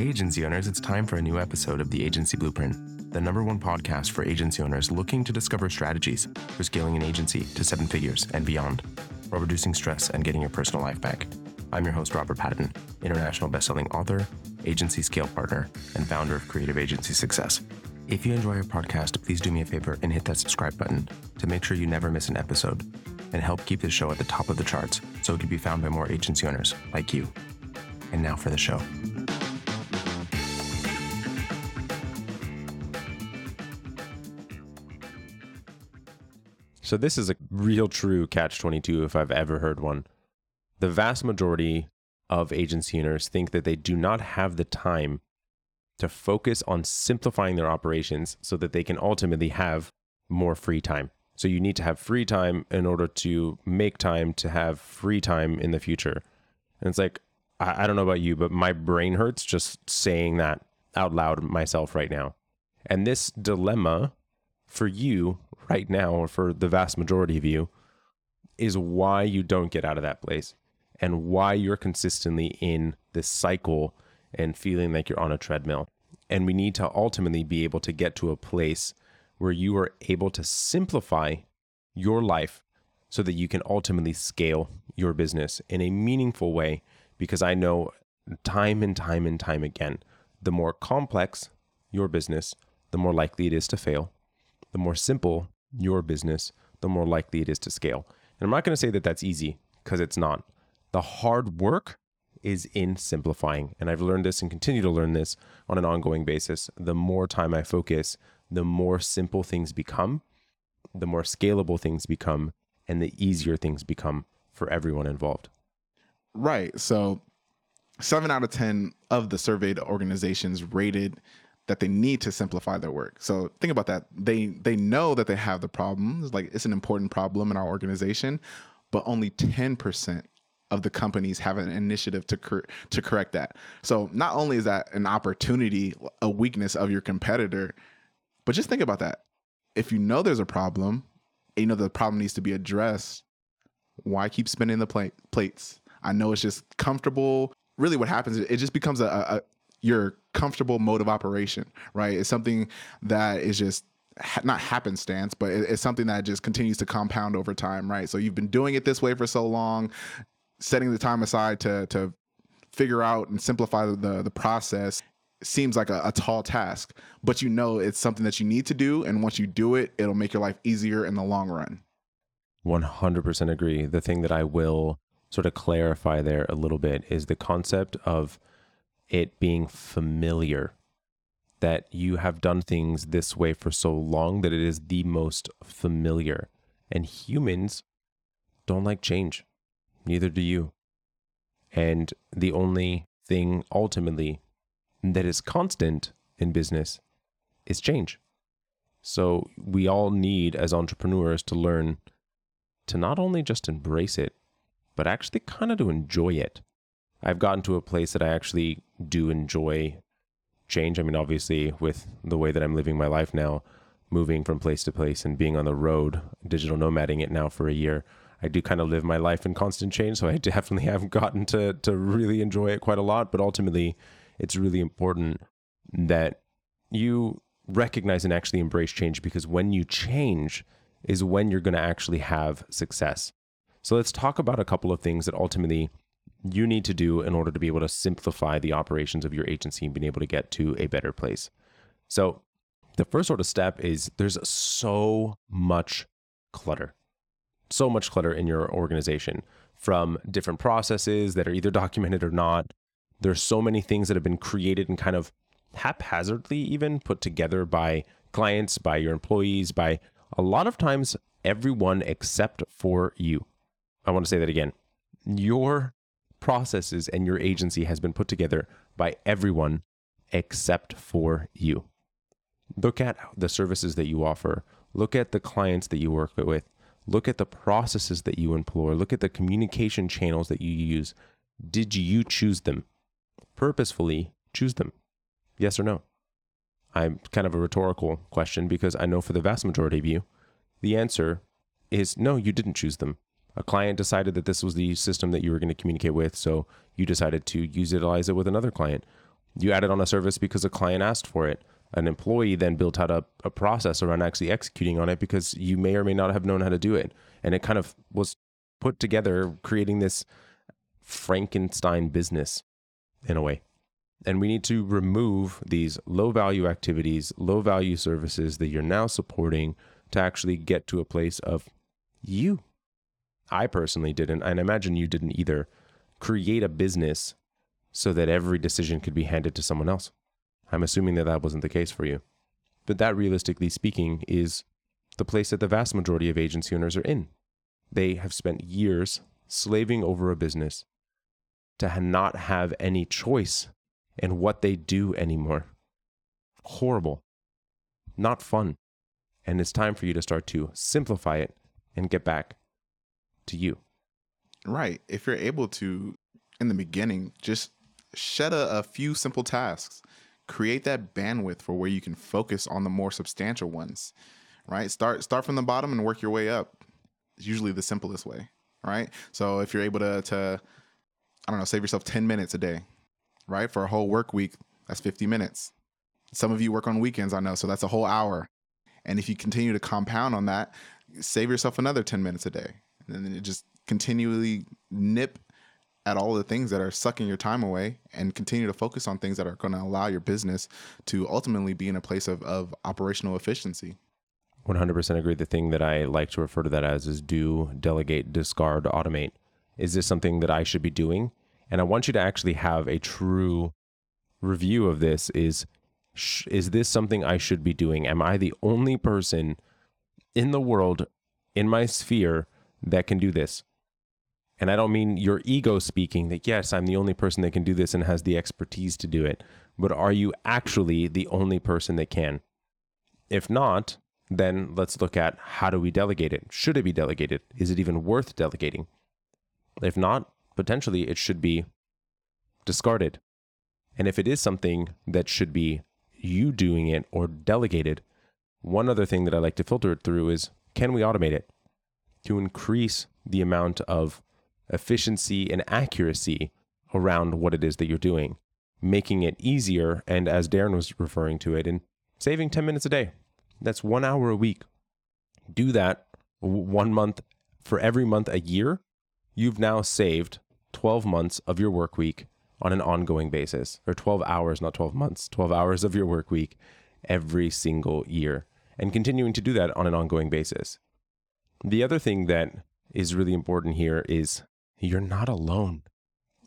Agency owners, it's time for a new episode of the Agency Blueprint, the number one podcast for agency owners looking to discover strategies for scaling an agency to seven figures and beyond, while reducing stress and getting your personal life back. I'm your host, Robert Patton, international bestselling author, agency scale partner, and founder of Creative Agency Success. If you enjoy our podcast, please do me a favor and hit that subscribe button to make sure you never miss an episode and help keep this show at the top of the charts so it can be found by more agency owners like you. And now for the show. So this is a real true catch 22 if I've ever heard one. The vast majority of agency owners think that they do not have the time to focus on simplifying their operations so that they can ultimately have more free time. So you need to have free time in order to make time to have free time in the future. And it's like, I, I don't know about you, but my brain hurts just saying that out loud myself right now. And this dilemma for you right now, or for the vast majority of you, is why you don't get out of that place and why you're consistently in this cycle and feeling like you're on a treadmill. And we need to ultimately be able to get to a place where you are able to simplify your life so that you can ultimately scale your business in a meaningful way. Because I know time and time and time again, the more complex your business, the more likely it is to fail. The more simple your business, the more likely it is to scale. And I'm not going to say that that's easy because it's not. The hard work is in simplifying. And I've learned this and continue to learn this on an ongoing basis. The more time I focus, the more simple things become, the more scalable things become, and the easier things become for everyone involved. Right. So, seven out of 10 of the surveyed organizations rated that they need to simplify their work. So think about that. They they know that they have the problems, like it's an important problem in our organization, but only 10% of the companies have an initiative to cor- to correct that. So not only is that an opportunity, a weakness of your competitor, but just think about that. If you know there's a problem, you know the problem needs to be addressed, why keep spinning the plate, plates? I know it's just comfortable. Really, what happens it just becomes a, a your comfortable mode of operation, right? It's something that is just ha- not happenstance, but it, it's something that just continues to compound over time, right? So you've been doing it this way for so long, setting the time aside to to figure out and simplify the the process seems like a, a, tall task, but you know it's something that you need to do, and once you do it, it'll make your life easier in the long run. One hundred percent agree. The thing that I will sort of clarify there a little bit is the concept of it being familiar that you have done things this way for so long that it is the most familiar. And humans don't like change. Neither do you. And the only thing ultimately that is constant in business is change. So we all need, as entrepreneurs, to learn to not only just embrace it, but actually kind of to enjoy it. I've gotten to a place that I actually do enjoy change. I mean, obviously, with the way that I'm living my life now, moving from place to place and being on the road, digital nomading it now for a year, I do kind of live my life in constant change. So I definitely have gotten to to really enjoy it quite a lot. But ultimately, it's really important that you recognize and actually embrace change because when you change is when you're going to actually have success. So let's talk about a couple of things that ultimately you need to do in order to be able to simplify the operations of your agency and being able to get to a better place. So, the first sort of step is there's so much clutter, so much clutter in your organization from different processes that are either documented or not. There's so many things that have been created and kind of haphazardly even put together by clients, by your employees, by a lot of times everyone except for you. I want to say that again. Your processes and your agency has been put together by everyone except for you. Look at the services that you offer. Look at the clients that you work with. Look at the processes that you employ. Look at the communication channels that you use. Did you choose them? Purposefully choose them? Yes or no? I'm kind of a rhetorical question because I know for the vast majority of you, the answer is no, you didn't choose them a client decided that this was the system that you were going to communicate with, so you decided to utilize it with another client. You added on a service because a client asked for it. An employee then built out a, a process around actually executing on it because you may or may not have known how to do it. And it kind of was put together, creating this Frankenstein business in a way. And we need to remove these low value activities, low value services that you're now supporting to actually get to a place of you. I personally didn't, and I imagine you didn't either, create a business so that every decision could be handed to someone else. I'm assuming that that wasn't the case for you. But that, realistically speaking, is the place that the vast majority of agency owners are in. They have spent years slaving over a business to not have any choice in what they do anymore. Horrible. Not fun. And it's time for you to start to simplify it and get back to you. Right. If you're able to, in the beginning, just shed a, a few simple tasks, create that bandwidth for where you can focus on the more substantial ones. Right. Start start from the bottom and work your way up. It's usually the simplest way. Right. So if you're able to to I don't know, save yourself 10 minutes a day, right? For a whole work week, that's 50 minutes. Some of you work on weekends, I know, so that's a whole hour. And if you continue to compound on that, save yourself another 10 minutes a day. And then it just continually nip at all the things that are sucking your time away and continue to focus on things that are going to allow your business to ultimately be in a place of, of operational efficiency. 100% agree. The thing that I like to refer to that as is do, delegate, discard, automate. Is this something that I should be doing? And I want you to actually have a true review of this is is this something I should be doing? Am I the only person in the world in my sphere that can do this? And I don't mean your ego speaking that, yes, I'm the only person that can do this and has the expertise to do it. But are you actually the only person that can? If not, then let's look at how do we delegate it? Should it be delegated? Is it even worth delegating? If not, potentially it should be discarded. And if it is something that should be you doing it or delegated, one other thing that I like to filter it through is can we automate it to increase the amount of efficiency and accuracy around what it is that you're doing, making it easier. And as Darren was referring to it, and saving 10 minutes a day. That's one hour a week. Do that one month for every month a year. You've now saved 12 months of your work week on an ongoing basis, or 12 hours, not 12 months, 12 hours of your work week every single year, and continuing to do that on an ongoing basis. The other thing that is really important here is you're not alone.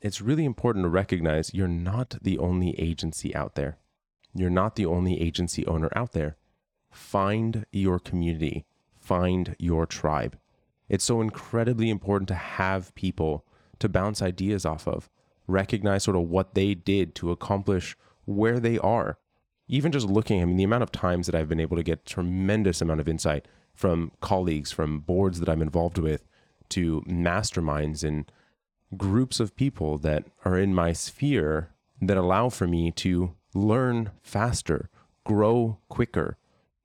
It's really important to recognize you're not the only agency out there. You're not the only agency owner out there. Find your community, find your tribe. It's so incredibly important to have people to bounce ideas off of, recognize sort of what they did to accomplish where they are. Even just looking, I mean, the amount of times that I've been able to get tremendous amount of insight from colleagues, from boards that I'm involved with, to masterminds and groups of people that are in my sphere that allow for me to learn faster, grow quicker,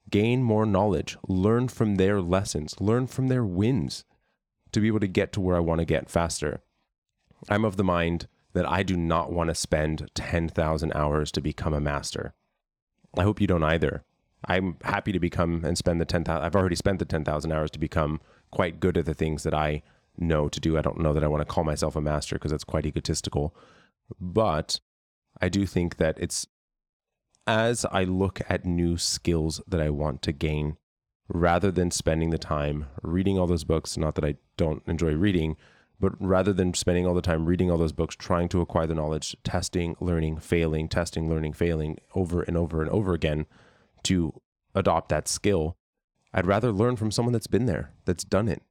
gain more knowledge, learn from their lessons, learn from their wins to be able to get to where I want to get faster. I'm of the mind that I do not want to spend 10,000 hours to become a master. I hope you don't either. I'm happy to become and spend the 10,000 I've already spent the 10,000 hours to become quite good at the things that I know to do. I don't know that I want to call myself a master because that's quite egotistical. But I do think that it's as I look at new skills that I want to gain, rather than spending the time reading all those books, not that I don't enjoy reading, but rather than spending all the time reading all those books, trying to acquire the knowledge, testing, learning, failing, testing, learning, failing over and over and over again to adopt that skill, I'd rather learn from someone that's been there, that's done it.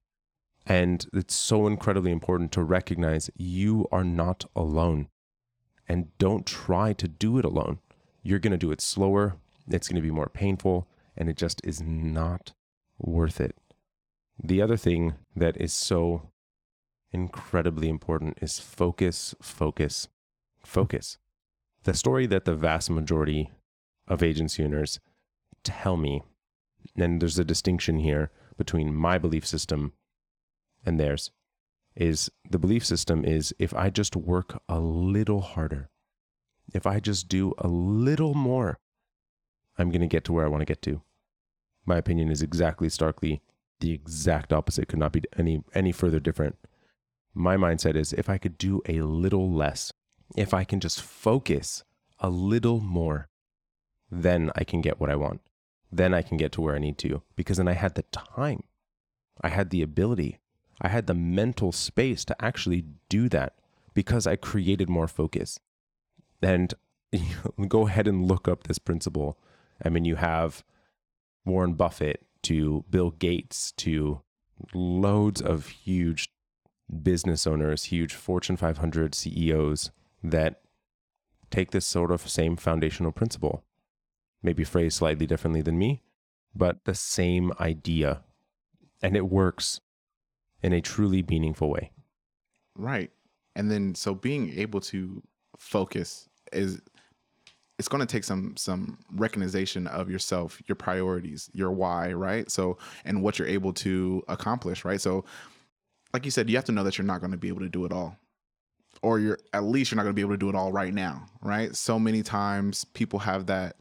And it's so incredibly important to recognize you are not alone. And don't try to do it alone. You're going to do it slower, it's going to be more painful, and it just is not worth it. The other thing that is so incredibly important is focus, focus, focus. The story that the vast majority of agency owners tell me and there's a distinction here between my belief system and theirs is the belief system is if I just work a little harder, if I just do a little more, I'm going to get to where I want to get to. My opinion is exactly starkly the exact opposite, could not be any, any further different. My mindset is if I could do a little less, if I can just focus a little more, then I can get what I want. Then I can get to where I need to because then I had the time. I had the ability. I had the mental space to actually do that because I created more focus. And go ahead and look up this principle. I mean, you have Warren Buffett to Bill Gates to loads of huge business owners, huge Fortune 500 CEOs that take this sort of same foundational principle, maybe phrased slightly differently than me, but the same idea. And it works in a truly meaningful way. Right. And then so being able to focus is it's going to take some some recognition of yourself, your priorities, your why, right? So and what you're able to accomplish, right? So like you said, you have to know that you're not going to be able to do it all. Or you're at least you're not going to be able to do it all right now, right? So many times people have that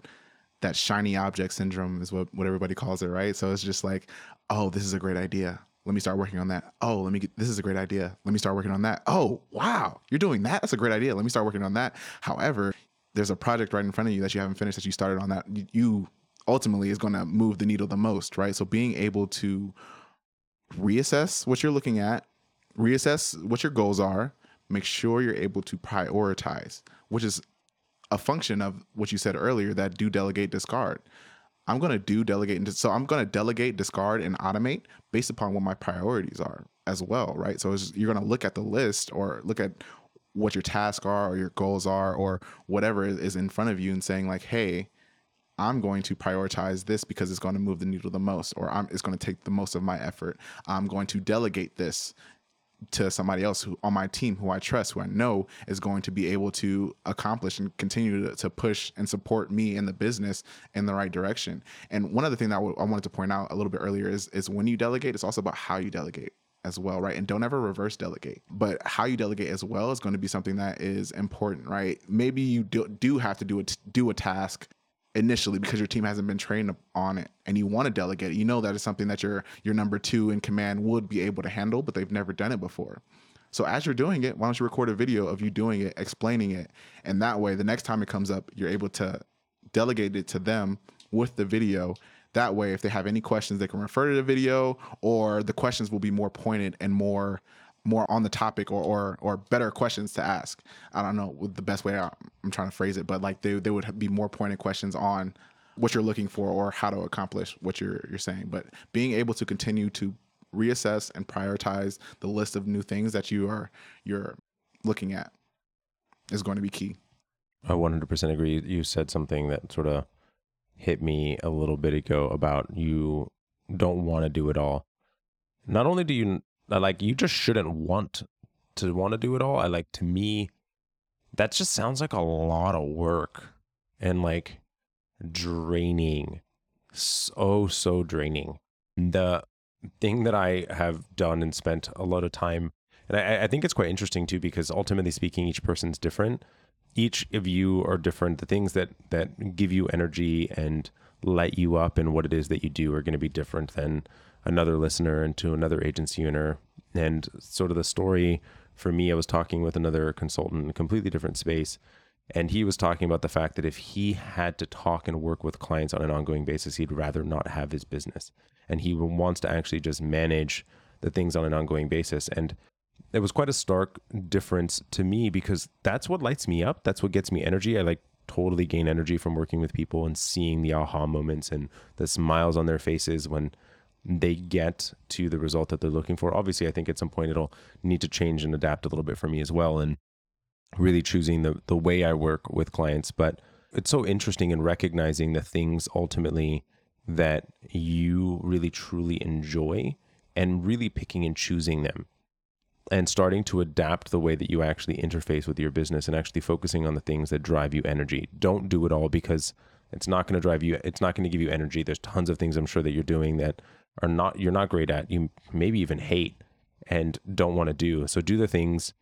that shiny object syndrome is what what everybody calls it, right? So it's just like, oh, this is a great idea. Let me start working on that. Oh, let me get this is a great idea. Let me start working on that. Oh, wow, you're doing that. That's a great idea. Let me start working on that. However, there's a project right in front of you that you haven't finished that you started on that you ultimately is going to move the needle the most, right? So being able to reassess what you're looking at, reassess what your goals are, make sure you're able to prioritize, which is a function of what you said earlier that do delegate discard. I'm going to do delegate and so I'm going to delegate, discard and automate based upon what my priorities are as well, right? So you're going to look at the list or look at what your tasks are or your goals are or whatever is in front of you and saying like, hey, I'm going to prioritize this because it's going to move the needle the most, or I'm, it's going to take the most of my effort. I'm going to delegate this to somebody else who on my team who I trust, who I know is going to be able to accomplish and continue to, to push and support me in the business in the right direction. And one other thing that I, w- I wanted to point out a little bit earlier is is when you delegate, it's also about how you delegate as well, right? And don't ever reverse delegate. But how you delegate as well is going to be something that is important, right? Maybe you do, do have to do a do a task initially because your team hasn't been trained on it and you want to delegate it. You know that is something that your your number 2 in command would be able to handle, but they've never done it before. So as you're doing it, why don't you record a video of you doing it, explaining it, and that way the next time it comes up, you're able to delegate it to them with the video that way, if they have any questions, they can refer to the video, or the questions will be more pointed and more more on the topic or or or better questions to ask. I don't know the best way I'm trying to phrase it, but like they they would be more pointed questions on what you're looking for or how to accomplish what you're you're saying. But being able to continue to reassess and prioritize the list of new things that you are you're looking at is going to be key. I 100% agree. You said something that sort of hit me a little bit ago about you don't want to do it all. Not only do you like you just shouldn't want to want to do it all. I like to me that just sounds like a lot of work and like draining. So so draining. The thing that I have done and spent a lot of time and I, I think it's quite interesting too because ultimately speaking each person's different each of you are different. The things that that give you energy and light you up and what it is that you do are going to be different than another listener and to another agency owner. And sort of the story for me, I was talking with another consultant in a completely different space. And he was talking about the fact that if he had to talk and work with clients on an ongoing basis, he'd rather not have his business. And he wants to actually just manage the things on an ongoing basis. And it was quite a stark difference to me because that's what lights me up. That's what gets me energy. I like totally gain energy from working with people and seeing the aha moments and the smiles on their faces when they get to the result that they're looking for. Obviously, I think at some point it'll need to change and adapt a little bit for me as well and really choosing the the way I work with clients, but it's so interesting in recognizing the things ultimately that you really truly enjoy and really picking and choosing them and starting to adapt the way that you actually interface with your business and actually focusing on the things that drive you energy. Don't do it all because it's not going to drive you it's not going to give you energy. There's tons of things I'm sure that you're doing that are not you're not great at. You maybe even hate and don't want to do. So do the things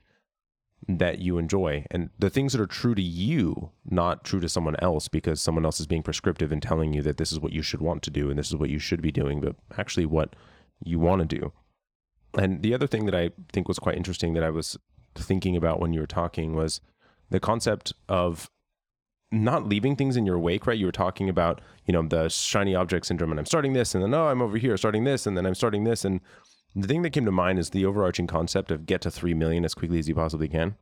that you enjoy and the things that are true to you, not true to someone else because someone else is being prescriptive and telling you that this is what you should want to do and this is what you should be doing, but actually what you want to do. And the other thing that I think was quite interesting that I was thinking about when you were talking was the concept of not leaving things in your wake, right? You were talking about, you know, the shiny object syndrome and I'm starting this and then, oh, I'm over here starting this and then I'm starting this. And the thing that came to mind is the overarching concept of get to 3 million as quickly as you possibly can.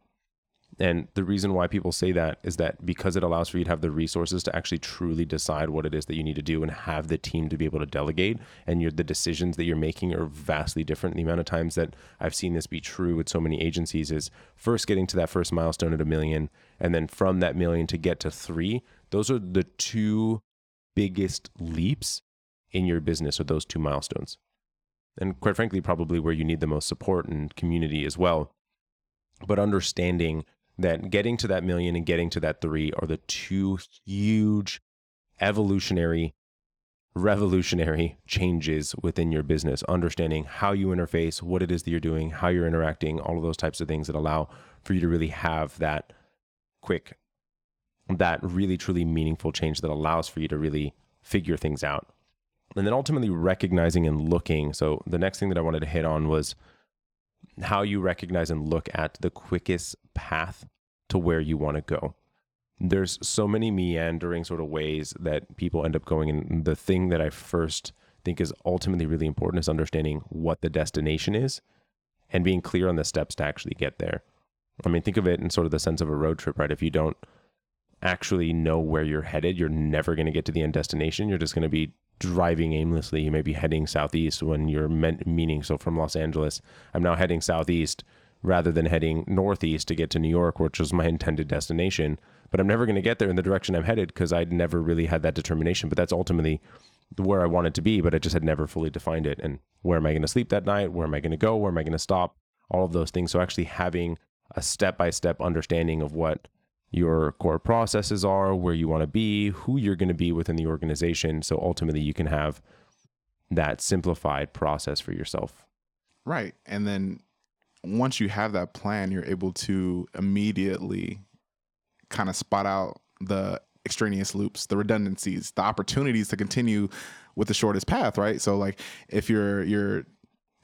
And the reason why people say that is that because it allows for you to have the resources to actually truly decide what it is that you need to do and have the team to be able to delegate. And the decisions that you're making are vastly different. The amount of times that I've seen this be true with so many agencies is first getting to that first milestone at a million, and then from that million to get to three. Those are the two biggest leaps in your business, or those two milestones. And quite frankly, probably where you need the most support and community as well. But understanding that getting to that million and getting to that three are the two huge evolutionary revolutionary changes within your business understanding how you interface what it is that you're doing how you're interacting all of those types of things that allow for you to really have that quick that really truly meaningful change that allows for you to really figure things out and then ultimately recognizing and looking so the next thing that i wanted to hit on was how you recognize and look at the quickest path to where you want to go. There's so many meandering sort of ways that people end up going. And the thing that I first think is ultimately really important is understanding what the destination is and being clear on the steps to actually get there. I mean, think of it in sort of the sense of a road trip, right? If you don't actually know where you're headed, you're never going to get to the end destination. You're just going to be driving aimlessly. You may be heading southeast when you're meant meaning. So from Los Angeles, I'm now heading southeast rather than heading northeast to get to New York, which was my intended destination. But I'm never going to get there in the direction I'm headed because I'd never really had that determination. But that's ultimately where I wanted to be, but I just had never fully defined it. And where am I going to sleep that night? Where am I going to go? Where am I going to stop? All of those things. So actually having a step by step understanding of what your core processes are, where you want to be, who you're going to be within the organization. So ultimately, you can have that simplified process for yourself. Right. And then once you have that plan, you're able to immediately kind of spot out the extraneous loops, the redundancies, the opportunities to continue with the shortest path, right? So like if you're you're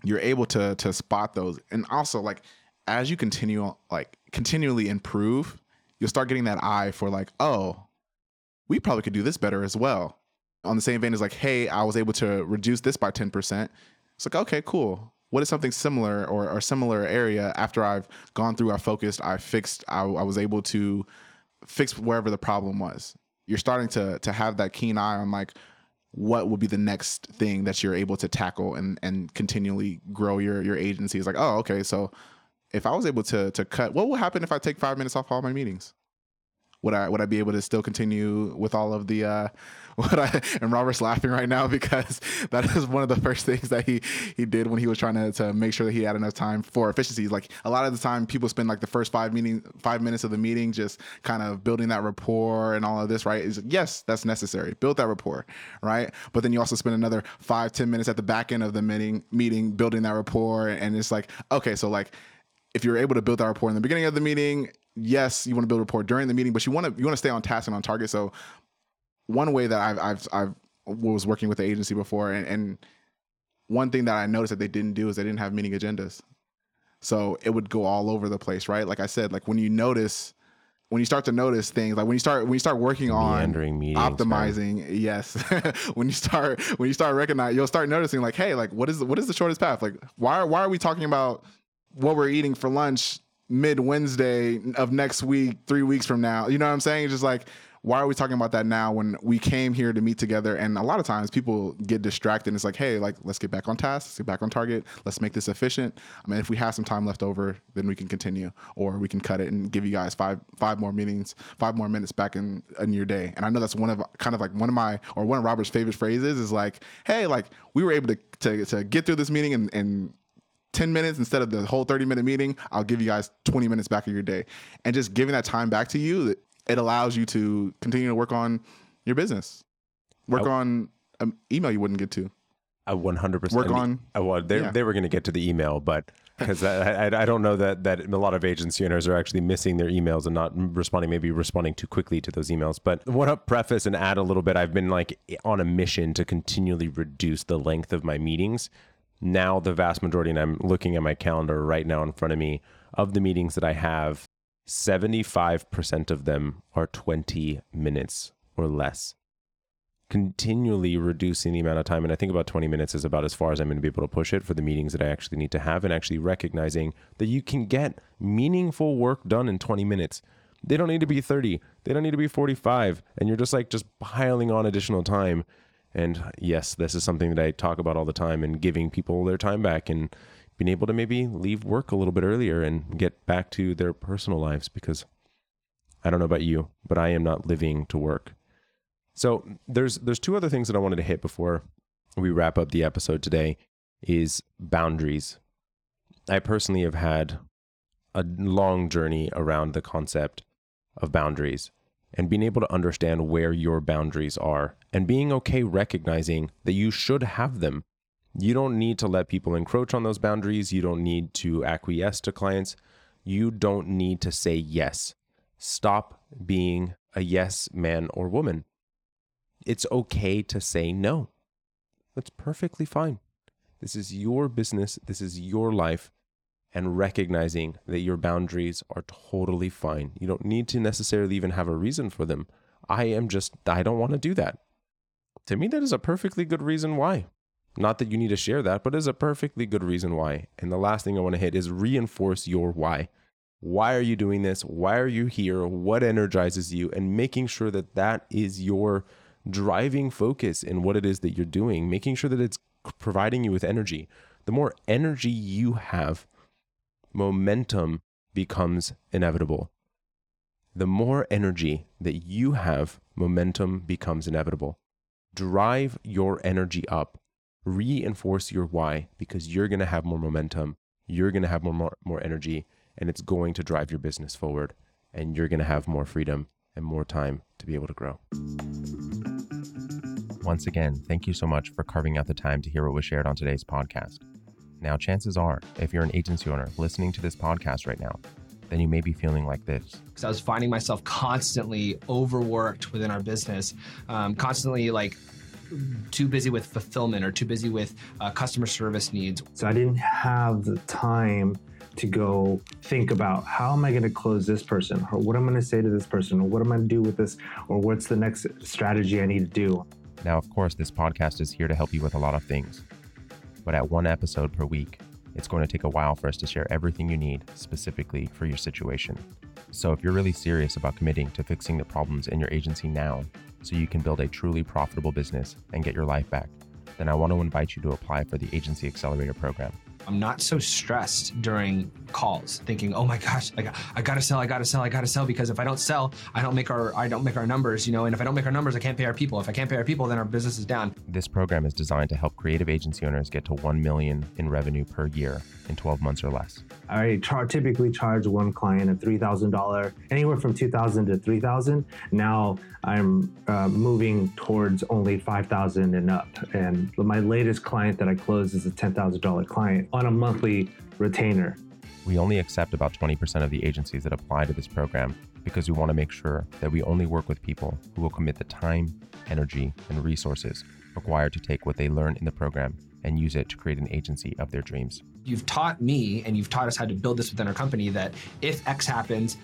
you're able to to spot those and also like as you continue like continually improve you'll start getting that eye for like, oh, we probably could do this better as well. On the same vein as like, hey, I was able to reduce this by 10%. It's like, okay, cool. What is something similar or, or similar area after I've gone through, I focused, I fixed, I, I was able to fix wherever the problem was. You're starting to to have that keen eye on like what would be the next thing that you're able to tackle and and continually grow your your agency. It's like, oh, okay, so if I was able to to cut, what will happen if I take five minutes off all my meetings? Would I would I be able to still continue with all of the uh what I and Robert's laughing right now because that is one of the first things that he he did when he was trying to, to make sure that he had enough time for efficiency. Like a lot of the time people spend like the first five meeting five minutes of the meeting just kind of building that rapport and all of this, right? Is yes, that's necessary. Build that rapport, right? But then you also spend another five, ten minutes at the back end of the meeting meeting building that rapport and it's like, okay, so like if you're able to build that rapport in the beginning of the meeting, yes, you want to build rapport during the meeting, but you want to you want to stay on task and on target. So one way that I've I've I've was working with the agency before, and, and one thing that I noticed that they didn't do is they didn't have meeting agendas. So it would go all over the place, right? Like I said, like when you notice when you start to notice things like when you start when you start working on meetings, optimizing yes when you start when you start recognizing you'll start noticing like hey like what is what is the shortest path like why why are we talking about what we're eating for lunch mid Wednesday of next week, three weeks from now. You know what I'm saying? It's just like, why are we talking about that now when we came here to meet together? And a lot of times people get distracted. And it's like, hey, like let's get back on task, let's get back on target, let's make this efficient. I mean, if we have some time left over, then we can continue, or we can cut it and give you guys five five more meetings, five more minutes back in in your day. And I know that's one of kind of like one of my or one of Robert's favorite phrases is like, hey, like we were able to to, to get through this meeting and and 10 minutes instead of the whole 30 minute meeting, I'll give you guys 20 minutes back of your day. And just giving that time back to you, it allows you to continue to work on your business, work I, on an email you wouldn't get to. I 100% Work on- I, well, they, yeah. they were going to get to the email, but because I, I, I don't know that, that a lot of agency owners are actually missing their emails and not responding, maybe responding too quickly to those emails. But what up preface and add a little bit, I've been like on a mission to continually reduce the length of my meetings. Now, the vast majority, and I'm looking at my calendar right now in front of me, of the meetings that I have, 75% of them are 20 minutes or less continually reducing the amount of time. And I think about 20 minutes is about as far as I'm going to be able to push it for the meetings that I actually need to have and actually recognizing that you can get meaningful work done in 20 minutes. They don't need to be 30, they don't need to be 45. And you're just like just piling on additional time. And yes, this is something that I talk about all the time and giving people their time back and being able to maybe leave work a little bit earlier and get back to their personal lives because I don't know about you, but I am not living to work. So there's there's two other things that I wanted to hit before we wrap up the episode today is boundaries. I personally have had a long journey around the concept of boundaries and being able to understand where your boundaries are and being okay recognizing that you should have them. You don't need to let people encroach on those boundaries. You don't need to acquiesce to clients. You don't need to say yes. Stop being a yes man or woman it's okay to say no. That's perfectly fine. This is your business, this is your life, and recognizing that your boundaries are totally fine. You don't need to necessarily even have a reason for them. I am just, I don't want to do that. To me, that is a perfectly good reason why. Not that you need to share that, but it is a perfectly good reason why. And the last thing I want to hit is reinforce your why. Why are you doing this? Why are you here? What energizes you? And making sure that that is your driving focus in what it is that you're doing, making sure that it's providing you with energy. The more energy you have, momentum becomes inevitable. The more energy that you have, momentum becomes inevitable. Drive your energy up. Reinforce your why because you're going to have more momentum. You're going to have more, more, more energy, and it's going to drive your business forward. And you're going to have more freedom and more time to be able to grow. Once again, thank you so much for carving out the time to hear what was shared on today's podcast. Now, chances are, if you're an agency owner listening to this podcast right now, then you may be feeling like this. because I was finding myself constantly overworked within our business, um, constantly like too busy with fulfillment or too busy with uh, customer service needs. So I didn't have the time to go think about how am I going to close this person or what am I'm going to say to this person or what am I going to do with this or what's the next strategy I need to do. Now, of course, this podcast is here to help you with a lot of things. But at one episode per week, it's going to take a while for us to share everything you need specifically for your situation. So, if you're really serious about committing to fixing the problems in your agency now so you can build a truly profitable business and get your life back, then I want to invite you to apply for the Agency Accelerator program. I'm not so stressed during calls, thinking, "Oh my gosh, I, got, I gotta sell, I gotta sell, I gotta sell," because if I don't sell, I don't make our I don't make our numbers, you know. And if I don't make our numbers, I can't pay our people. If I can't pay our people, then our business is down. This program is designed to help creative agency owners get to 1 million in revenue per year in 12 months or less. I char- typically charge one client a three thousand dollar, anywhere from two thousand to three thousand. Now I'm uh, moving towards only five thousand and up, and my latest client that I closed is a ten thousand dollar client on a monthly retainer. We only accept about 20% of the agencies that apply to this program because we want to make sure that we only work with people who will commit the time, energy, and resources required to take what they learn in the program and use it to create an agency of their dreams. You've taught me and you've taught us how to build this within our company that if X happens,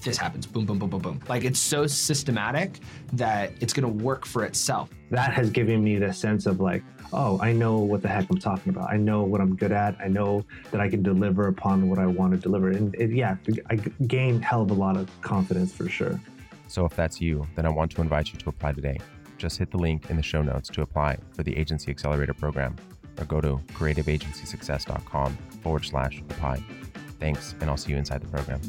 this happens. Boom, boom, boom, boom, boom. Like it's so systematic that it's gonna work for itself. that has given me the sense of like, oh, I know what the heck I'm talking about. I know what I'm good at. I know that I can deliver upon what I want to deliver. And it, yeah, I gained hell of a lot of confidence for sure. So if that's you, then I want to invite you to apply today. Just hit the link in the show notes to apply for the Agency Accelerator program or go to creativeagencysuccess.com forward slash apply. Thanks, and I'll see you inside the program.